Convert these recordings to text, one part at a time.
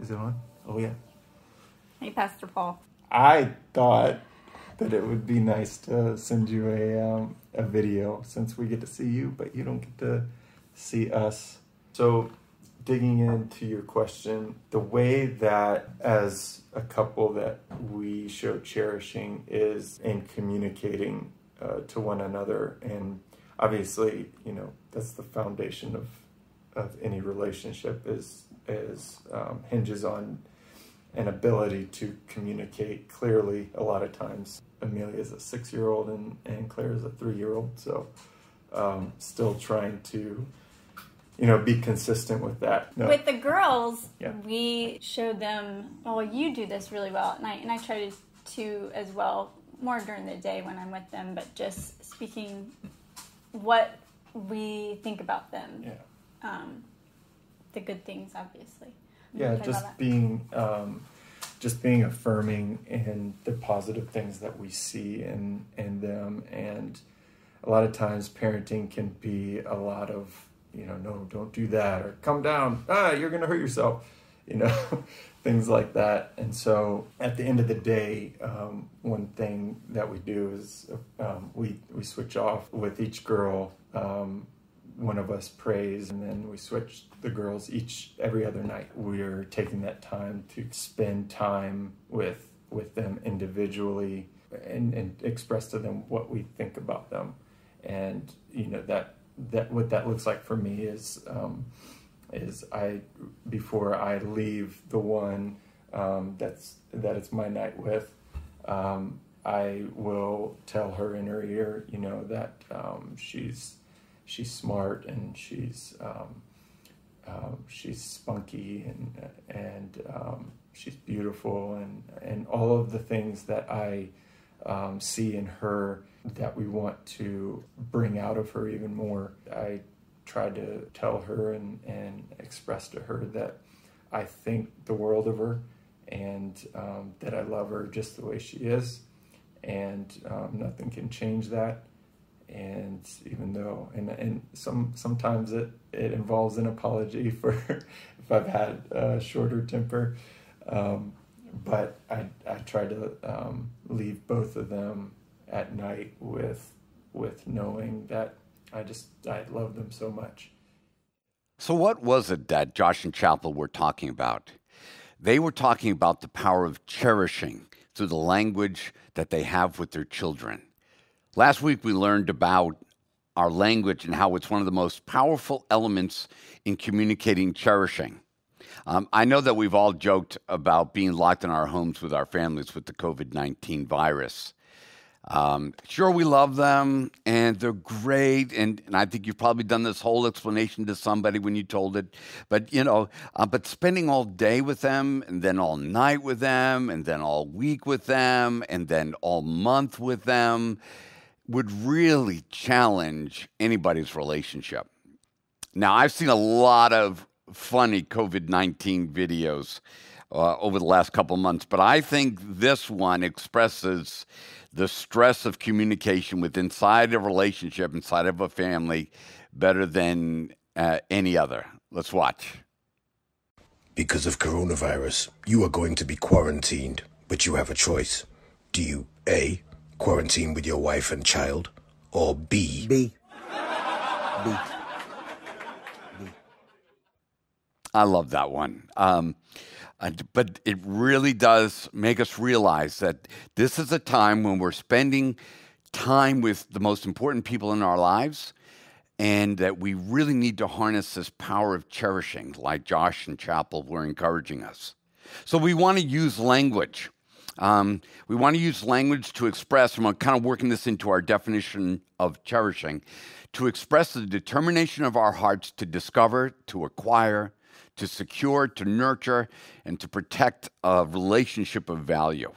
Is it on? Oh, yeah. Hey, Pastor Paul. I thought that it would be nice to send you a, um, a video since we get to see you, but you don't get to see us. So, digging into your question, the way that as a couple that we show cherishing is in communicating uh, to one another and obviously you know that's the foundation of of any relationship is is um, hinges on an ability to communicate clearly a lot of times amelia is a six year old and and claire is a three year old so um, still trying to you know be consistent with that no. with the girls yeah. we showed them oh you do this really well at night and i try to, to as well more during the day when i'm with them but just speaking what we think about them. Yeah. Um, the good things, obviously. Yeah, just being um, just being affirming in the positive things that we see in in them, and a lot of times parenting can be a lot of you know no don't do that or come down ah you're gonna hurt yourself you know things like that. And so at the end of the day, um, one thing that we do is um, we, we switch off with each girl. Um, one of us prays and then we switch the girls each every other night. We're taking that time to spend time with with them individually and, and express to them what we think about them. And you know that that what that looks like for me is um, is I before I leave the one um, that's that it's my night with, um, I will tell her in her ear, you know, that um, she's she's smart and she's um, um, she's spunky and and um, she's beautiful and and all of the things that I see in her that we want to bring out of her even more. I tried to tell her and, and express to her that I think the world of her and um, that I love her just the way she is, and um, nothing can change that. And even though, and, and some sometimes it, it involves an apology for if I've had a shorter temper, um, but I I try to um, leave both of them at night with with knowing that I just, I love them so much. So, what was it that Josh and Chapel were talking about? They were talking about the power of cherishing through the language that they have with their children. Last week, we learned about our language and how it's one of the most powerful elements in communicating cherishing. Um, I know that we've all joked about being locked in our homes with our families with the COVID 19 virus. Um, sure, we love them and they're great. And, and I think you've probably done this whole explanation to somebody when you told it. But, you know, uh, but spending all day with them and then all night with them and then all week with them and then all month with them would really challenge anybody's relationship. Now, I've seen a lot of funny COVID 19 videos uh, over the last couple months, but I think this one expresses the stress of communication with inside a relationship, inside of a family, better than uh, any other. Let's watch. Because of coronavirus, you are going to be quarantined, but you have a choice. Do you A, quarantine with your wife and child, or B? B. B. B. I love that one. Um, but it really does make us realize that this is a time when we're spending time with the most important people in our lives and that we really need to harness this power of cherishing, like Josh and Chapel were encouraging us. So we want to use language. Um, we want to use language to express, and I'm kind of working this into our definition of cherishing, to express the determination of our hearts to discover, to acquire, to secure, to nurture, and to protect a relationship of value.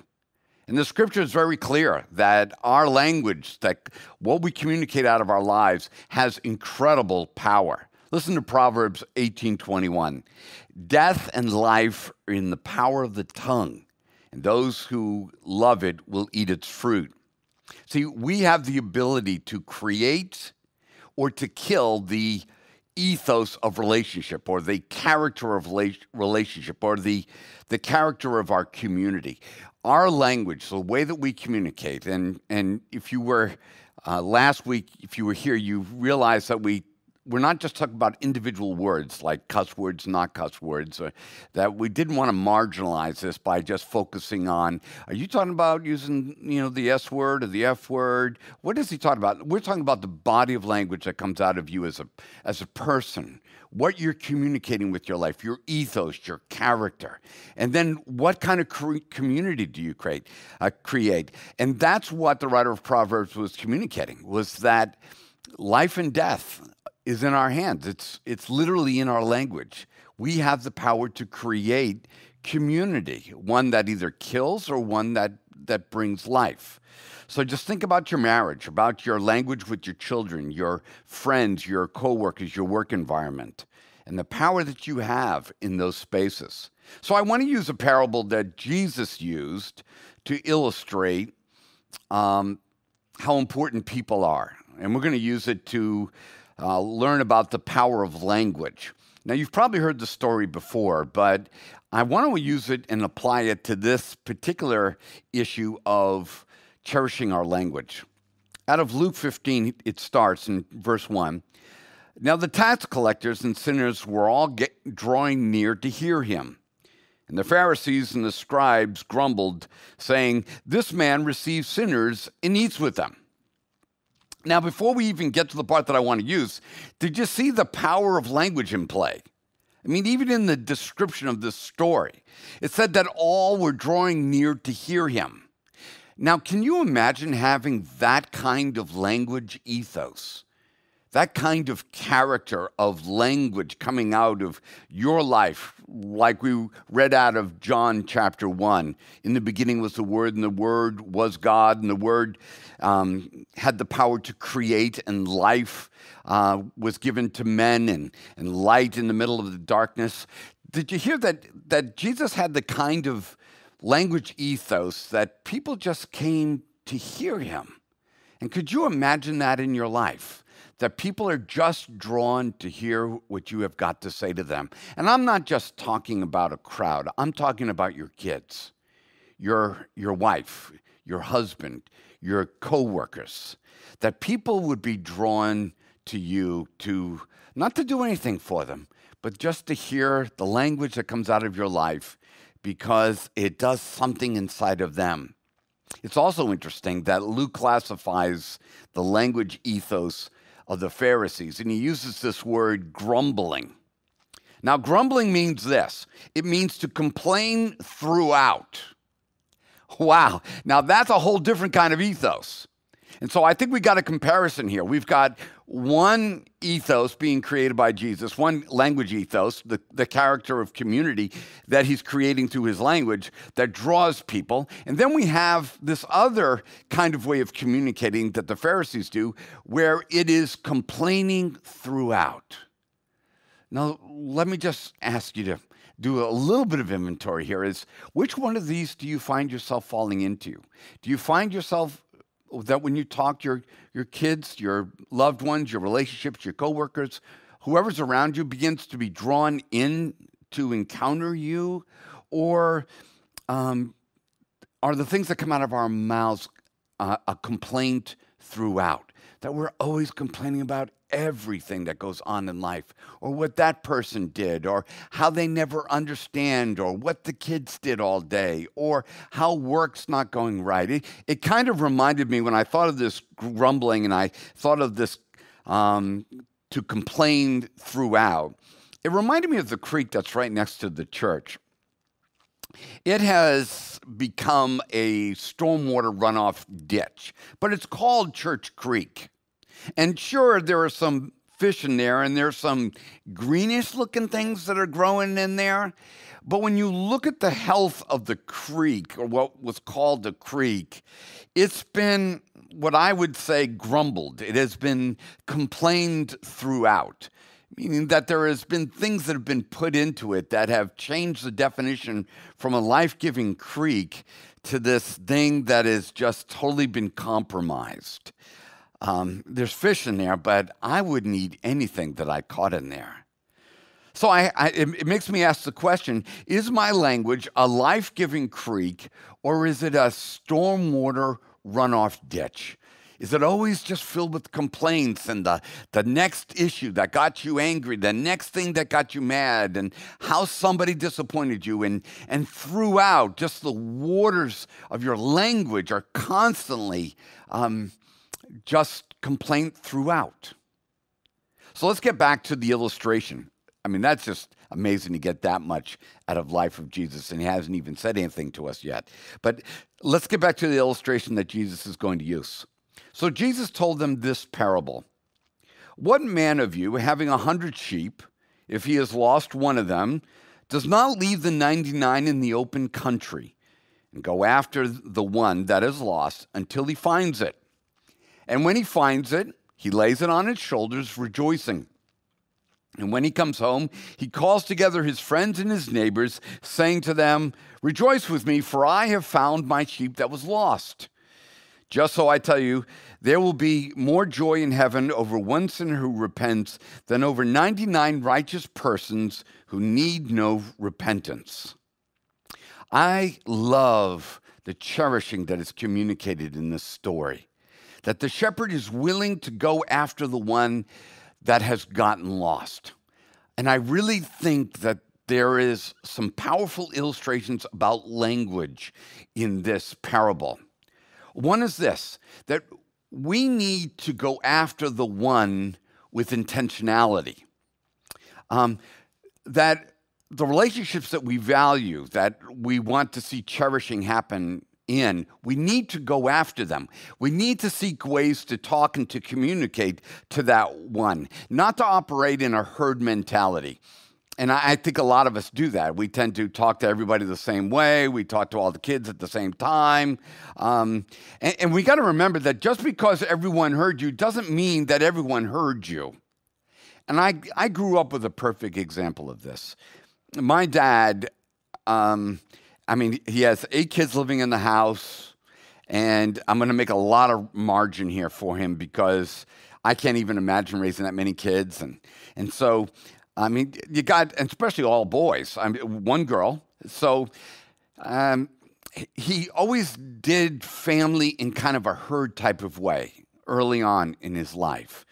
And the scripture is very clear that our language, that what we communicate out of our lives, has incredible power. Listen to Proverbs 18:21. Death and life are in the power of the tongue, and those who love it will eat its fruit. See, we have the ability to create or to kill the ethos of relationship or the character of relationship or the, the character of our community. Our language, the way that we communicate, and, and if you were uh, last week, if you were here, you realized that we we're not just talking about individual words like cuss words, not cuss words, or that we didn't want to marginalize this by just focusing on, are you talking about using, you know, the S word or the F word? What is he talking about? We're talking about the body of language that comes out of you as a, as a person, what you're communicating with your life, your ethos, your character. And then what kind of community do you create, uh, create? And that's what the writer of Proverbs was communicating, was that life and death is in our hands. It's, it's literally in our language. We have the power to create community, one that either kills or one that, that brings life. So just think about your marriage, about your language with your children, your friends, your coworkers, your work environment, and the power that you have in those spaces. So I want to use a parable that Jesus used to illustrate um, how important people are. And we're going to use it to uh, learn about the power of language. Now, you've probably heard the story before, but I want to use it and apply it to this particular issue of cherishing our language. Out of Luke 15, it starts in verse 1. Now, the tax collectors and sinners were all get, drawing near to hear him. And the Pharisees and the scribes grumbled, saying, This man receives sinners and eats with them. Now, before we even get to the part that I want to use, did you see the power of language in play? I mean, even in the description of this story, it said that all were drawing near to hear him. Now, can you imagine having that kind of language ethos? That kind of character of language coming out of your life, like we read out of John chapter 1. In the beginning was the Word, and the Word was God, and the Word um, had the power to create, and life uh, was given to men, and, and light in the middle of the darkness. Did you hear that, that Jesus had the kind of language ethos that people just came to hear him? And could you imagine that in your life? That people are just drawn to hear what you have got to say to them. And I'm not just talking about a crowd, I'm talking about your kids, your, your wife, your husband, your coworkers, that people would be drawn to you to not to do anything for them, but just to hear the language that comes out of your life because it does something inside of them. It's also interesting that Luke classifies the language ethos of the Pharisees, and he uses this word grumbling. Now, grumbling means this it means to complain throughout. Wow. Now, that's a whole different kind of ethos. And so I think we got a comparison here. We've got one ethos being created by Jesus, one language ethos, the, the character of community that he's creating through his language that draws people. And then we have this other kind of way of communicating that the Pharisees do, where it is complaining throughout. Now, let me just ask you to do a little bit of inventory here is which one of these do you find yourself falling into? Do you find yourself that when you talk to your, your kids, your loved ones, your relationships, your coworkers, whoever's around you begins to be drawn in to encounter you? Or um, are the things that come out of our mouths uh, a complaint throughout? That we're always complaining about everything that goes on in life, or what that person did, or how they never understand, or what the kids did all day, or how work's not going right. It, it kind of reminded me when I thought of this grumbling and I thought of this um, to complain throughout, it reminded me of the creek that's right next to the church. It has become a stormwater runoff ditch, but it's called Church Creek. And sure, there are some fish in there and there's some greenish looking things that are growing in there. But when you look at the health of the creek, or what was called the creek, it's been what I would say grumbled. It has been complained throughout, meaning that there has been things that have been put into it that have changed the definition from a life giving creek to this thing that has just totally been compromised. Um, there's fish in there, but I wouldn't eat anything that I caught in there. So I, I, it, makes me ask the question is my language a life giving creek or is it a stormwater runoff ditch? Is it always just filled with complaints and the, the next issue that got you angry, the next thing that got you mad, and how somebody disappointed you? And, and throughout, just the waters of your language are constantly um, just complaint throughout. So let's get back to the illustration. I mean, that's just amazing to get that much out of life of Jesus, and he hasn't even said anything to us yet. But let's get back to the illustration that Jesus is going to use. So Jesus told them this parable. What man of you, having a hundred sheep, if he has lost one of them, does not leave the 99 in the open country and go after the one that is lost until he finds it? And when he finds it, he lays it on his shoulders, rejoicing. And when he comes home, he calls together his friends and his neighbors, saying to them, Rejoice with me, for I have found my sheep that was lost. Just so I tell you, there will be more joy in heaven over one sinner who repents than over 99 righteous persons who need no repentance. I love the cherishing that is communicated in this story that the shepherd is willing to go after the one that has gotten lost. And I really think that there is some powerful illustrations about language in this parable. One is this that we need to go after the one with intentionality. Um, that the relationships that we value, that we want to see cherishing happen in, we need to go after them. We need to seek ways to talk and to communicate to that one, not to operate in a herd mentality. And I, think a lot of us do that. We tend to talk to everybody the same way. We talk to all the kids at the same time. Um, and, and we got to remember that just because everyone heard you doesn't mean that everyone heard you. And I, I grew up with a perfect example of this. My dad, um, I mean, he has eight kids living in the house, and I'm going to make a lot of margin here for him because I can't even imagine raising that many kids. And, and so, I mean, you got, especially all boys, I mean, one girl. So, um, he always did family in kind of a herd type of way early on in his life.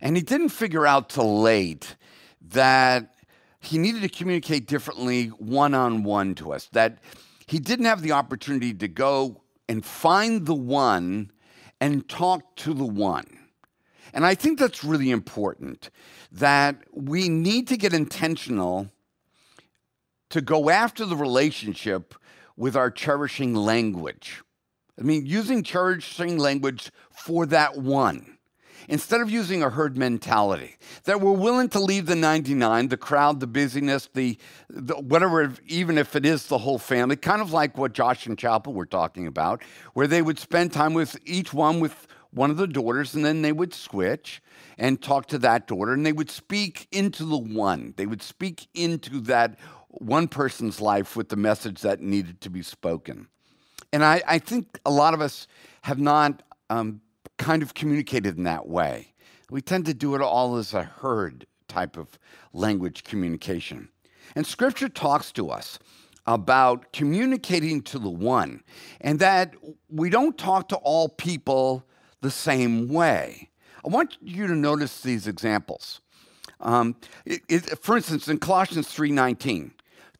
And he didn't figure out till late that he needed to communicate differently one on one to us, that he didn't have the opportunity to go and find the one and talk to the one. And I think that's really important that we need to get intentional to go after the relationship with our cherishing language. I mean, using cherishing language for that one instead of using a herd mentality, that we're willing to leave the 99, the crowd, the busyness, the, the, whatever, even if it is the whole family, kind of like what Josh and Chapel were talking about, where they would spend time with each one with one of the daughters, and then they would switch and talk to that daughter, and they would speak into the one. They would speak into that one person's life with the message that needed to be spoken. And I, I think a lot of us have not um, kind of communicated in that way. We tend to do it all as a herd type of language communication. And scripture talks to us about communicating to the one, and that we don't talk to all people the same way. I want you to notice these examples. Um, it, it, for instance, in Colossians 3:19,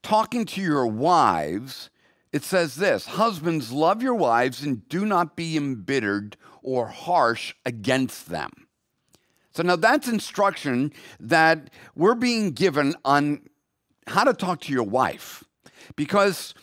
talking to your wives, it says this: Husbands, love your wives and do not be embittered or harsh against them. So now that's instruction that we're being given on how to talk to your wife because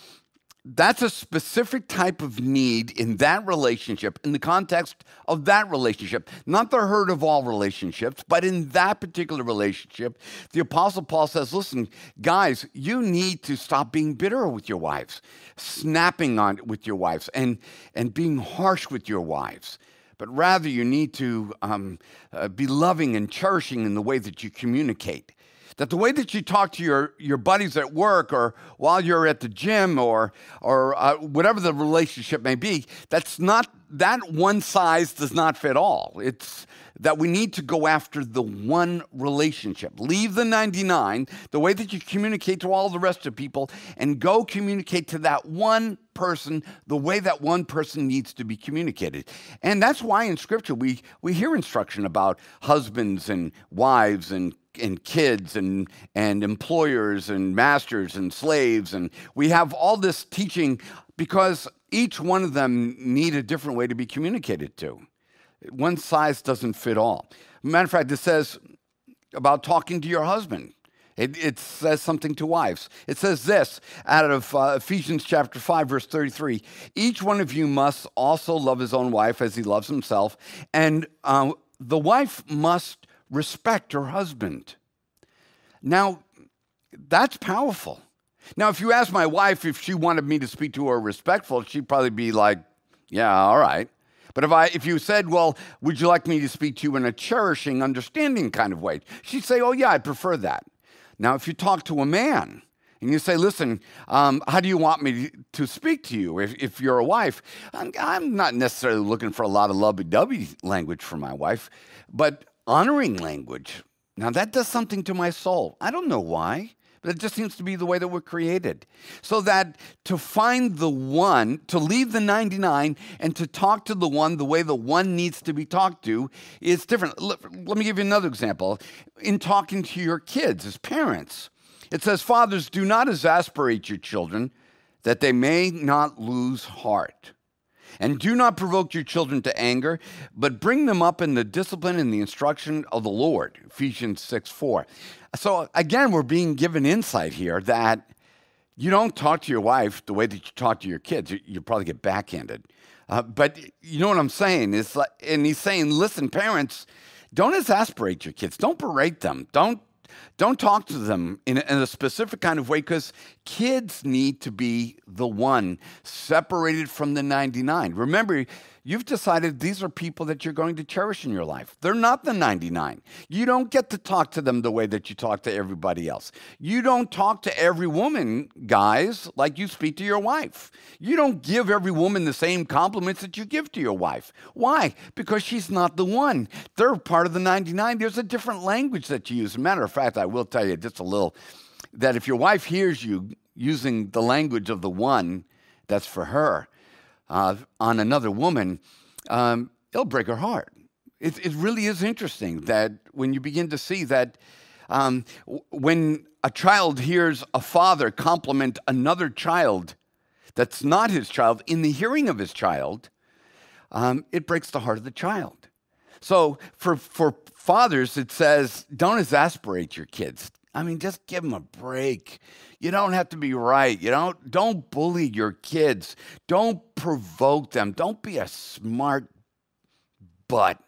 that's a specific type of need in that relationship, in the context of that relationship, not the herd of all relationships, but in that particular relationship. The Apostle Paul says, listen, guys, you need to stop being bitter with your wives, snapping on with your wives, and, and being harsh with your wives but rather you need to um, uh, be loving and cherishing in the way that you communicate. That the way that you talk to your, your buddies at work or while you're at the gym or, or uh, whatever the relationship may be, that's not, that one size does not fit all. It's that we need to go after the one relationship. Leave the 99, the way that you communicate to all the rest of people, and go communicate to that one person the way that one person needs to be communicated. And that's why in Scripture we, we hear instruction about husbands and wives and and kids and and employers and masters and slaves and we have all this teaching because each one of them need a different way to be communicated to one size doesn't fit all. Matter of fact, it says about talking to your husband. It, it says something to wives. It says this out of uh, Ephesians chapter 5, verse 33 Each one of you must also love his own wife as he loves himself, and uh, the wife must respect her husband. Now, that's powerful. Now, if you ask my wife if she wanted me to speak to her respectful, she'd probably be like, Yeah, all right. But if I if you said, "Well, would you like me to speak to you in a cherishing, understanding kind of way?" She'd say, "Oh yeah, I'd prefer that." Now, if you talk to a man and you say, "Listen, um, how do you want me to speak to you?" If, if you're a wife, I'm, I'm not necessarily looking for a lot of lovey-dovey language for my wife, but honoring language. Now that does something to my soul. I don't know why. But it just seems to be the way that we're created. So that to find the one, to leave the 99 and to talk to the one the way the one needs to be talked to is different. Let, me give you another example. In talking to your kids as parents, it says, Fathers, do not exasperate your children that they may not lose heart. And do not provoke your children to anger, but bring them up in the discipline and the instruction of the Lord. Ephesians 6 4. So again, we're being given insight here that you don't talk to your wife the way that you talk to your kids. You, probably get backhanded. Uh, but you know what I'm saying? Is like, and he's saying, listen, parents, don't exasperate your kids. Don't berate them. Don't don't talk to them in a, in a specific kind of way because kids need to be the one separated from the 99. Remember, You've decided these are people that you're going to cherish in your life. They're not the 99. You don't get to talk to them the way that you talk to everybody else. You don't talk to every woman, guys, like you speak to your wife. You don't give every woman the same compliments that you give to your wife. Why? Because she's not the one. They're part of the 99. There's a different language that you use. a matter of fact, I will tell you just a little that if your wife hears you using the language of the one, that's for her uh, on another woman, um, it'll break her heart. It, it, really is interesting that when you begin to see that um, when a child hears a father compliment another child that's not his child in the hearing of his child, um, it breaks the heart of the child. So for, for fathers, it says, don't exasperate your kids. I mean, just give them a break. You don't have to be right. You don't don't bully your kids. Don't provoke them. Don't be a smart butt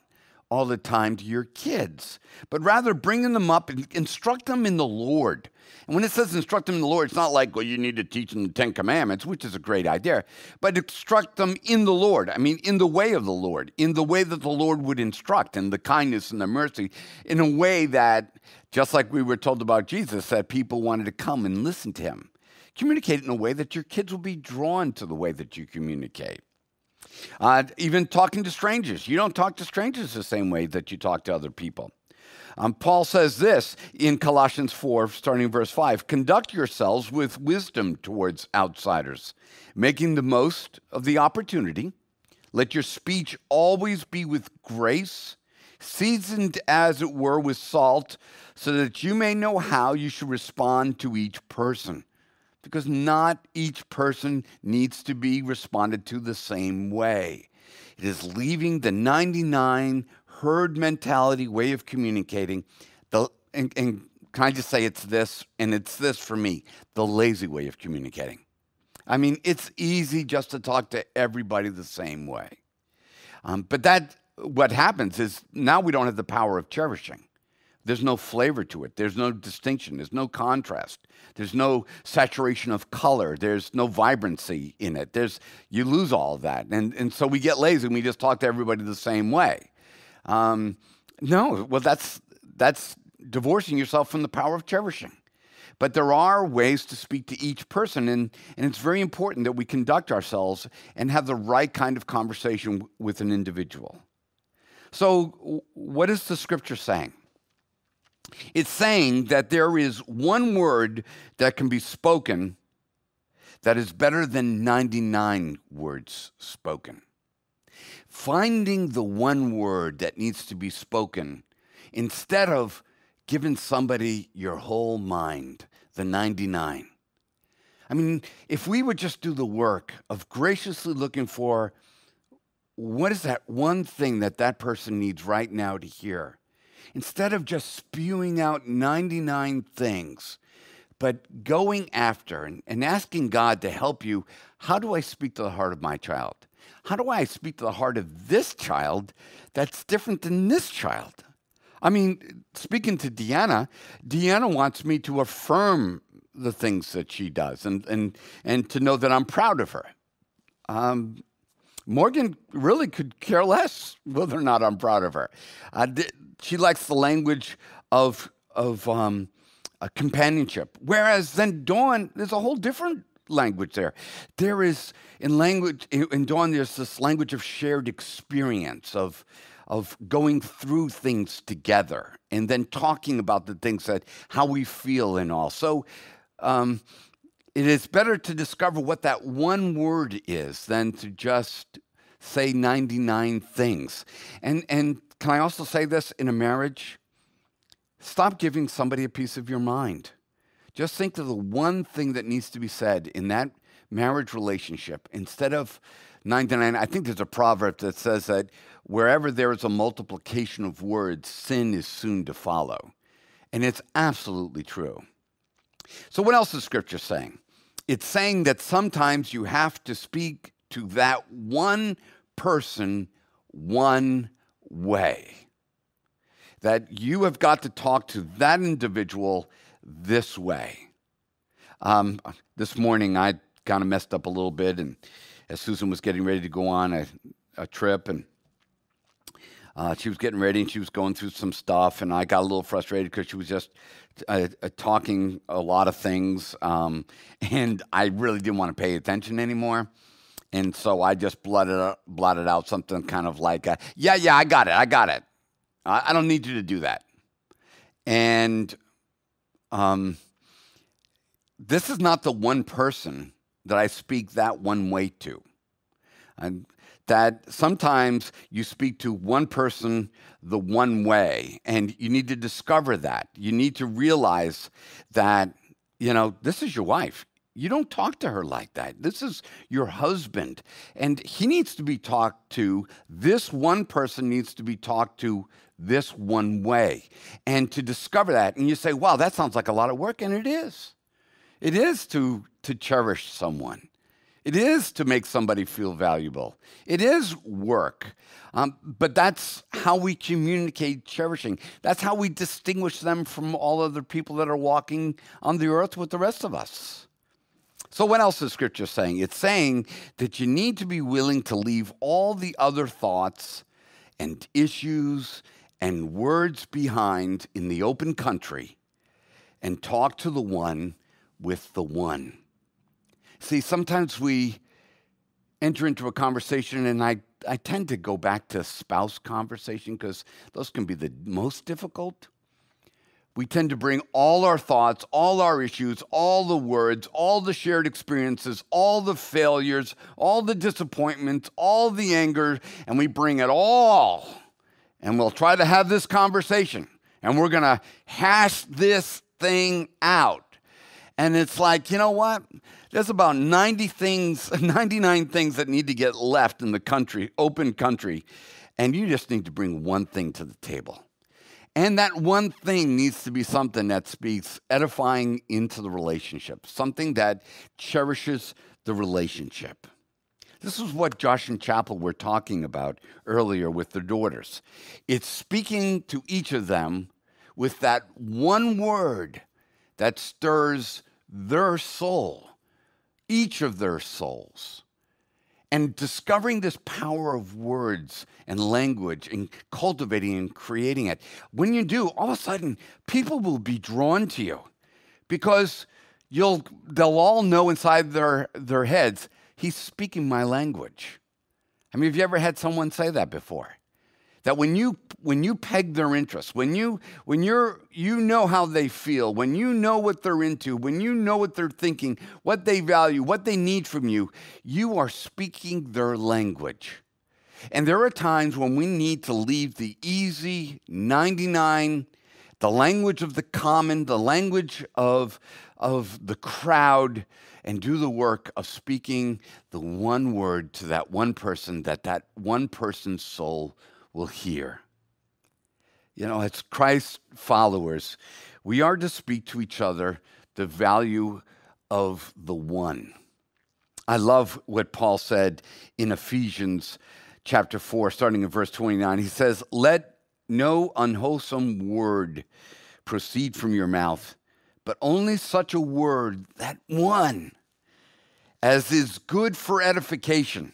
all the time to your kids, but rather bringing them up and instruct them in the Lord. And when it says instruct them in the Lord, it's not like, well, you need to teach them the Ten Commandments, which is a great idea, but instruct them in the Lord. I mean, in the way of the Lord, in the way that the Lord would instruct, and the kindness and the mercy, in a way that, just like we were told about Jesus, that people wanted to come and listen to him. Communicate in a way that your kids will be drawn to the way that you communicate. Uh, even talking to strangers. You don't talk to strangers the same way that you talk to other people. Um, Paul says this in Colossians 4, starting verse 5 Conduct yourselves with wisdom towards outsiders, making the most of the opportunity. Let your speech always be with grace, seasoned as it were with salt, so that you may know how you should respond to each person because not each person needs to be responded to the same way. It is leaving the 99 herd mentality way of communicating. The, and, and can I just say it's this, and it's this for me the lazy way of communicating. I mean, it's easy just to talk to everybody the same way. Um, but that, what happens is now we don't have the power of cherishing. There's no flavor to it. There's no distinction. There's no contrast. There's no saturation of color. There's no vibrancy in it. There's you lose all of that, and and so we get lazy and we just talk to everybody the same way. Um, no, well that's that's divorcing yourself from the power of cherishing. But there are ways to speak to each person, and, and it's very important that we conduct ourselves and have the right kind of conversation with an individual. So, what is the scripture saying? It's saying that there is one word that can be spoken that is better than 99 words spoken. Finding the one word that needs to be spoken instead of giving somebody your whole mind, the 99. I mean, if we would just do the work of graciously looking for what is that one thing that that person needs right now to hear, instead of just spewing out 99 things, but going after and, and asking God to help you, how do I speak to the heart of my child? How do I speak to the heart of this child that's different than this child? I mean, speaking to Deanna, Deanna wants me to affirm the things that she does and, and, and to know that I'm proud of her. Um, Morgan really could care less whether or not I'm proud of her. Uh, she likes the language of, of um, companionship, whereas then Dawn, there's a whole different language there. There is, in language, in Dawn, there's this language of shared experience, of, of going through things together and then talking about the things that how we feel and all. So um, it is better to discover what that one word is than to just say 99 things. And and can I also say this in a marriage? Stop giving somebody a piece of your mind. Just think of the one thing that needs to be said in that marriage relationship instead of 99. I think there's a proverb that says that wherever there is a multiplication of words, sin is soon to follow. And it's absolutely true. So, what else is Scripture saying? It's saying that sometimes you have to speak to that one person one way. That you have got to talk to that individual this way. Um, this morning, I kind of messed up a little bit, and as Susan was getting ready to go on a, a trip, and uh, she was getting ready and she was going through some stuff, and I got a little frustrated because she was just uh, uh, talking a lot of things, um, and I really didn't want to pay attention anymore. And so I just blotted, blotted out something kind of like, uh, yeah, yeah, I got it, I got it. I, I don't need you to do that. And um, this is not the one person that I speak that one way to. And that sometimes you speak to one person the one way, and you need to discover that. You need to realize that, you know, this is your wife. You don't talk to her like that. This is your husband. And he needs to be talked to. This one person needs to be talked to this one way. And to discover that, and you say, wow, that sounds like a lot of work. And it is. It is to, to cherish someone. It is to make somebody feel valuable. It is work. Um, but that's how we communicate cherishing. That's how we distinguish them from all other people that are walking on the earth with the rest of us. So, what else is Scripture saying? It's saying that you need to be willing to leave all the other thoughts and issues and words behind in the open country and talk to the one with the one. See, sometimes we enter into a conversation, and I, I tend to go back to spouse conversation because those can be the most difficult we tend to bring all our thoughts, all our issues, all the words, all the shared experiences, all the failures, all the disappointments, all the anger, and we bring it all. And we'll try to have this conversation. And we're to hash this thing out. And it's like, you know what? There's about 90 things, 99 things that need to get left in the country, open country. And you just need to bring one thing to the table. And that one thing needs to be something that speaks edifying into the relationship, something that cherishes the relationship. This is what Josh and Chapel were talking about earlier with their daughters. It's speaking to each of them with that one word that stirs their soul, each of their souls. and discovering this power of words and language and cultivating and creating it. When you do, all of a sudden, people will be drawn to you because you'll, they'll all know inside their, their heads, he's speaking my language. I mean, have you ever had someone say that before? That when you when you peg their interests when you when you're you know how they feel when you know what they're into when you know what they're thinking what they value what they need from you you are speaking their language. And there are times when we need to leave the easy 99 the language of the common the language of of the crowd and do the work of speaking the one word to that one person that that one person's soul will hear. You know, as Christ followers, we are to speak to each other the value of the one. I love what Paul said in Ephesians chapter 4, starting in verse 29. He says, Let no unwholesome word proceed from your mouth, but only such a word, that one, as is good for edification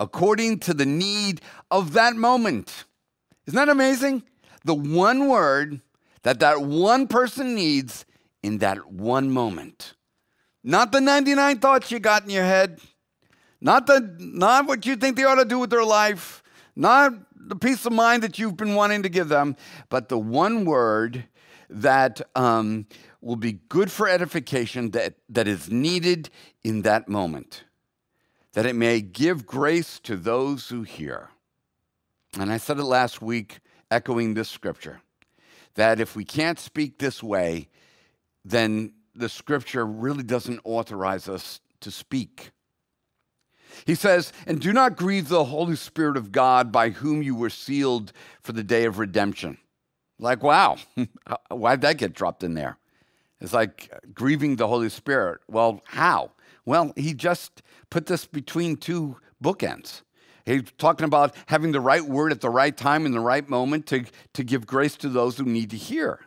according to the need of that moment. Isn't that amazing? The one word that that one person needs in that one moment. Not the 99 thoughts you got in your head, not, the, not what you think they ought to do with their life, not the piece of mind that you've been wanting to give them, but the one word that um, will be good for edification that, that is needed in that moment that it may give grace to those who hear. And I said it last week, echoing this scripture, that if we can't speak this way, then the scripture really doesn't authorize us to speak. He says, And do not grieve the Holy Spirit of God by whom you were sealed for the day of redemption. Like, wow, why'd that get dropped in there? It's like grieving the Holy Spirit. Well, how? Well, he just put this between two bookends. He's talking about having the right word at the right time in the right moment to, to give grace to those who need to hear.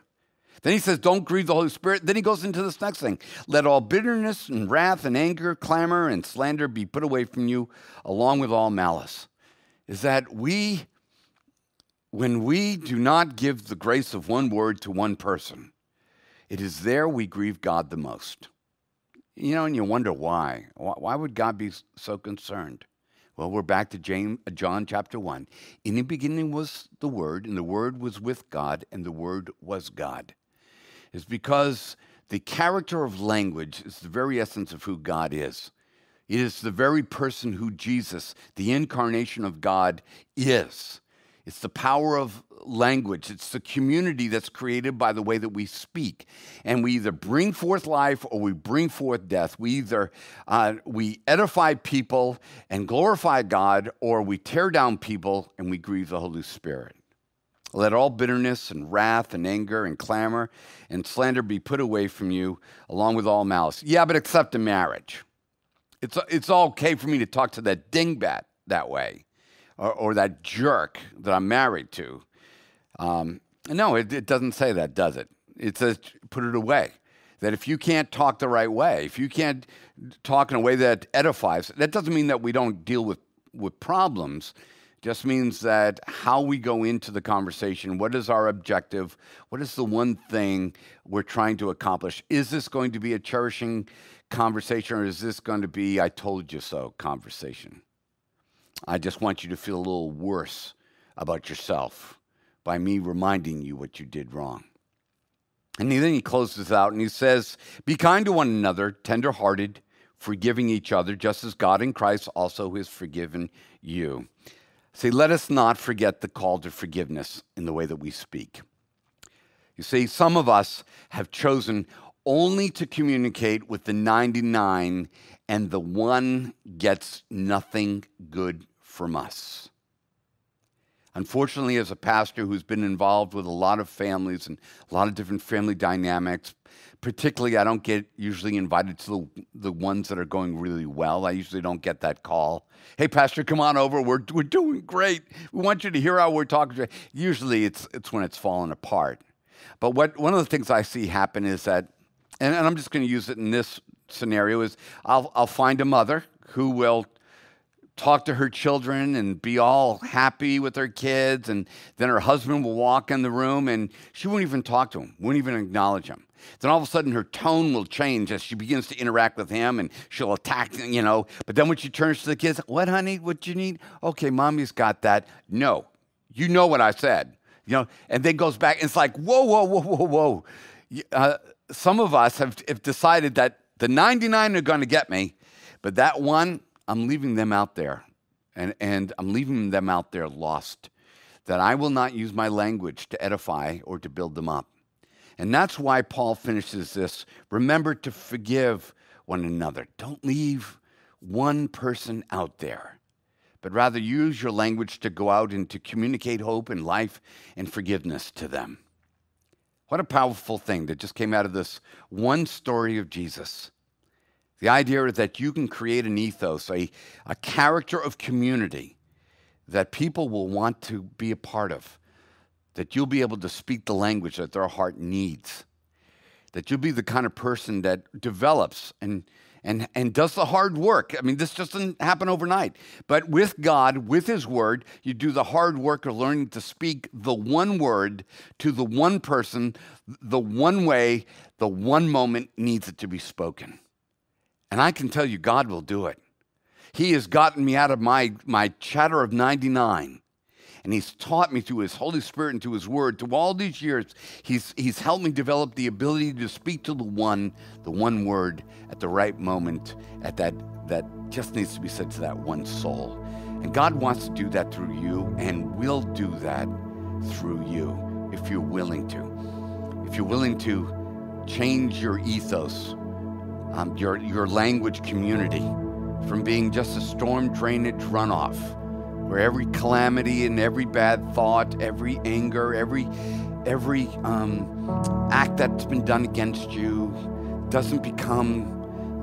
Then he says, Don't grieve the Holy Spirit. Then he goes into this next thing. Let all bitterness and wrath and anger, clamor and slander be put away from you, along with all malice. Is that we, when we do not give the grace of one word to one person, it is there we grieve God the most. You know, and you wonder why. Why would God be so concerned? Well, we're back to James, uh, John chapter 1. In the beginning was the Word, and the Word was with God, and the Word was God. It's because the character of language is the very essence of who God is. It is the very person who Jesus, the incarnation of God, is. It's the power of language. It's the community that's created by the way that we speak. And we either bring forth life or we bring forth death. We either uh, we edify people and glorify God or we tear down people and we grieve the Holy Spirit. Let all bitterness and wrath and anger and clamor and slander be put away from you, along with all malice. Yeah, but except in marriage. It's, it's all okay for me to talk to that dingbat that way or, or that jerk that I'm married to. Um, no, it, it doesn't say that, does it? It says put it away. That if you can't talk the right way, if you can't talk in a way that edifies, that doesn't mean that we don't deal with, with problems. Just means that how we go into the conversation, what is our objective? What is the one thing we're trying to accomplish? Is this going to be a cherishing conversation or is this going to be I told you so conversation? I just want you to feel a little worse about yourself by me reminding you what you did wrong. And then he closes out and he says, Be kind to one another, tenderhearted, forgiving each other, just as God in Christ also has forgiven you. See, let us not forget the call to forgiveness in the way that we speak. You see, some of us have chosen only to communicate with the 99 and the one gets nothing good from us. Unfortunately, as a pastor who's been involved with a lot of families and a lot of different family dynamics, particularly I don't get usually invited to the, the ones that are going really well. I usually don't get that call. Hey, Pastor, come on over. We're, we're doing great. We want you to hear how we're talking. Usually it's, it's when it's fallen apart. But what, one of the things I see happen is that, and, and I'm just going to use it in this scenario is I'll, I'll find a mother who will talk to her children and be all happy with her kids. And then her husband will walk in the room and she won't even talk to him, won't even acknowledge him. Then all of a sudden her tone will change as she begins to interact with him and she'll attack, you know. But then when she turns to the kids, what, honey? What you need? Okay, mommy's got that. No, you know what I said, you know. And then goes back and it's like, whoa, whoa, whoa, whoa, whoa. Uh, some of us have, have decided that the 99 are going to get me, but that one, I'm leaving them out there. And, and I'm leaving them out there lost. That I will not use my language to edify or to build them up. And that's why Paul finishes this remember to forgive one another. Don't leave one person out there, but rather use your language to go out and to communicate hope and life and forgiveness to them. What a powerful thing that just came out of this one story of Jesus. The idea is that you can create an ethos, a, a character of community that people will want to be a part of that you'll be able to speak the language that their heart needs, that you'll be the kind of person that develops and and, and does the hard work. I mean, this doesn't happen overnight. But with God, with His Word, you do the hard work of learning to speak the one word to the one person, the one way, the one moment needs it to be spoken. And I can tell you, God will do it. He has gotten me out of my, my chatter of 99 and he's taught me through his Holy Spirit and through his word through all these years. He's, he's helped me develop the ability to speak to the one, the one word at the right moment, at that, that just needs to be said to that one soul. And God wants to do that through you and will do that through you if you're willing to. If you're willing to change your ethos, um, your, your language community from being just a storm drainage runoff where every calamity and every bad thought, every anger, every every um, act that's been done against you doesn't become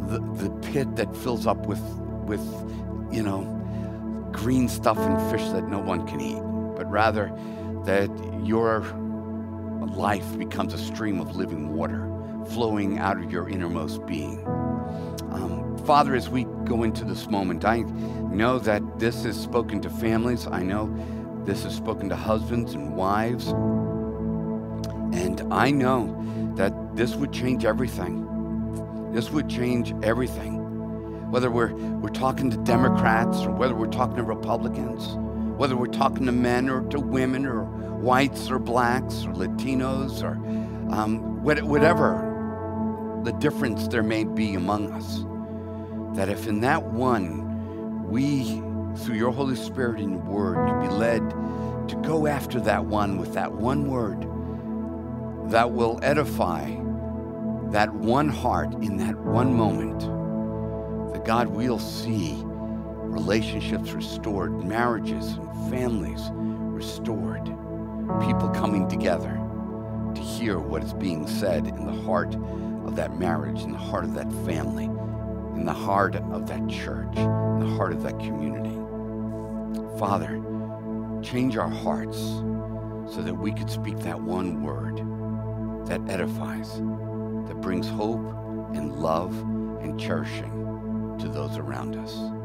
the, the pit that fills up with with you know green stuff and fish that no one can eat, but rather that your life becomes a stream of living water flowing out of your innermost being. Um, Father, as we go into this moment, I know that this is spoken to families. I know this is spoken to husbands and wives. And I know that this would change everything. This would change everything. Whether we're, we're talking to Democrats or whether we're talking to Republicans, whether we're talking to men or to women or whites or blacks or Latinos or um, whatever the difference there may be among us. That if in that one we, through your Holy Spirit and your word, be led to go after that one with that one word that will edify that one heart in that one moment, that God will see relationships restored, marriages and families restored, people coming together to hear what is being said in the heart of that marriage, in the heart of that family, in the heart of that church, in the heart of that community. Father, change our hearts so that we could speak that one word that edifies, that brings hope and love and cherishing to those around us.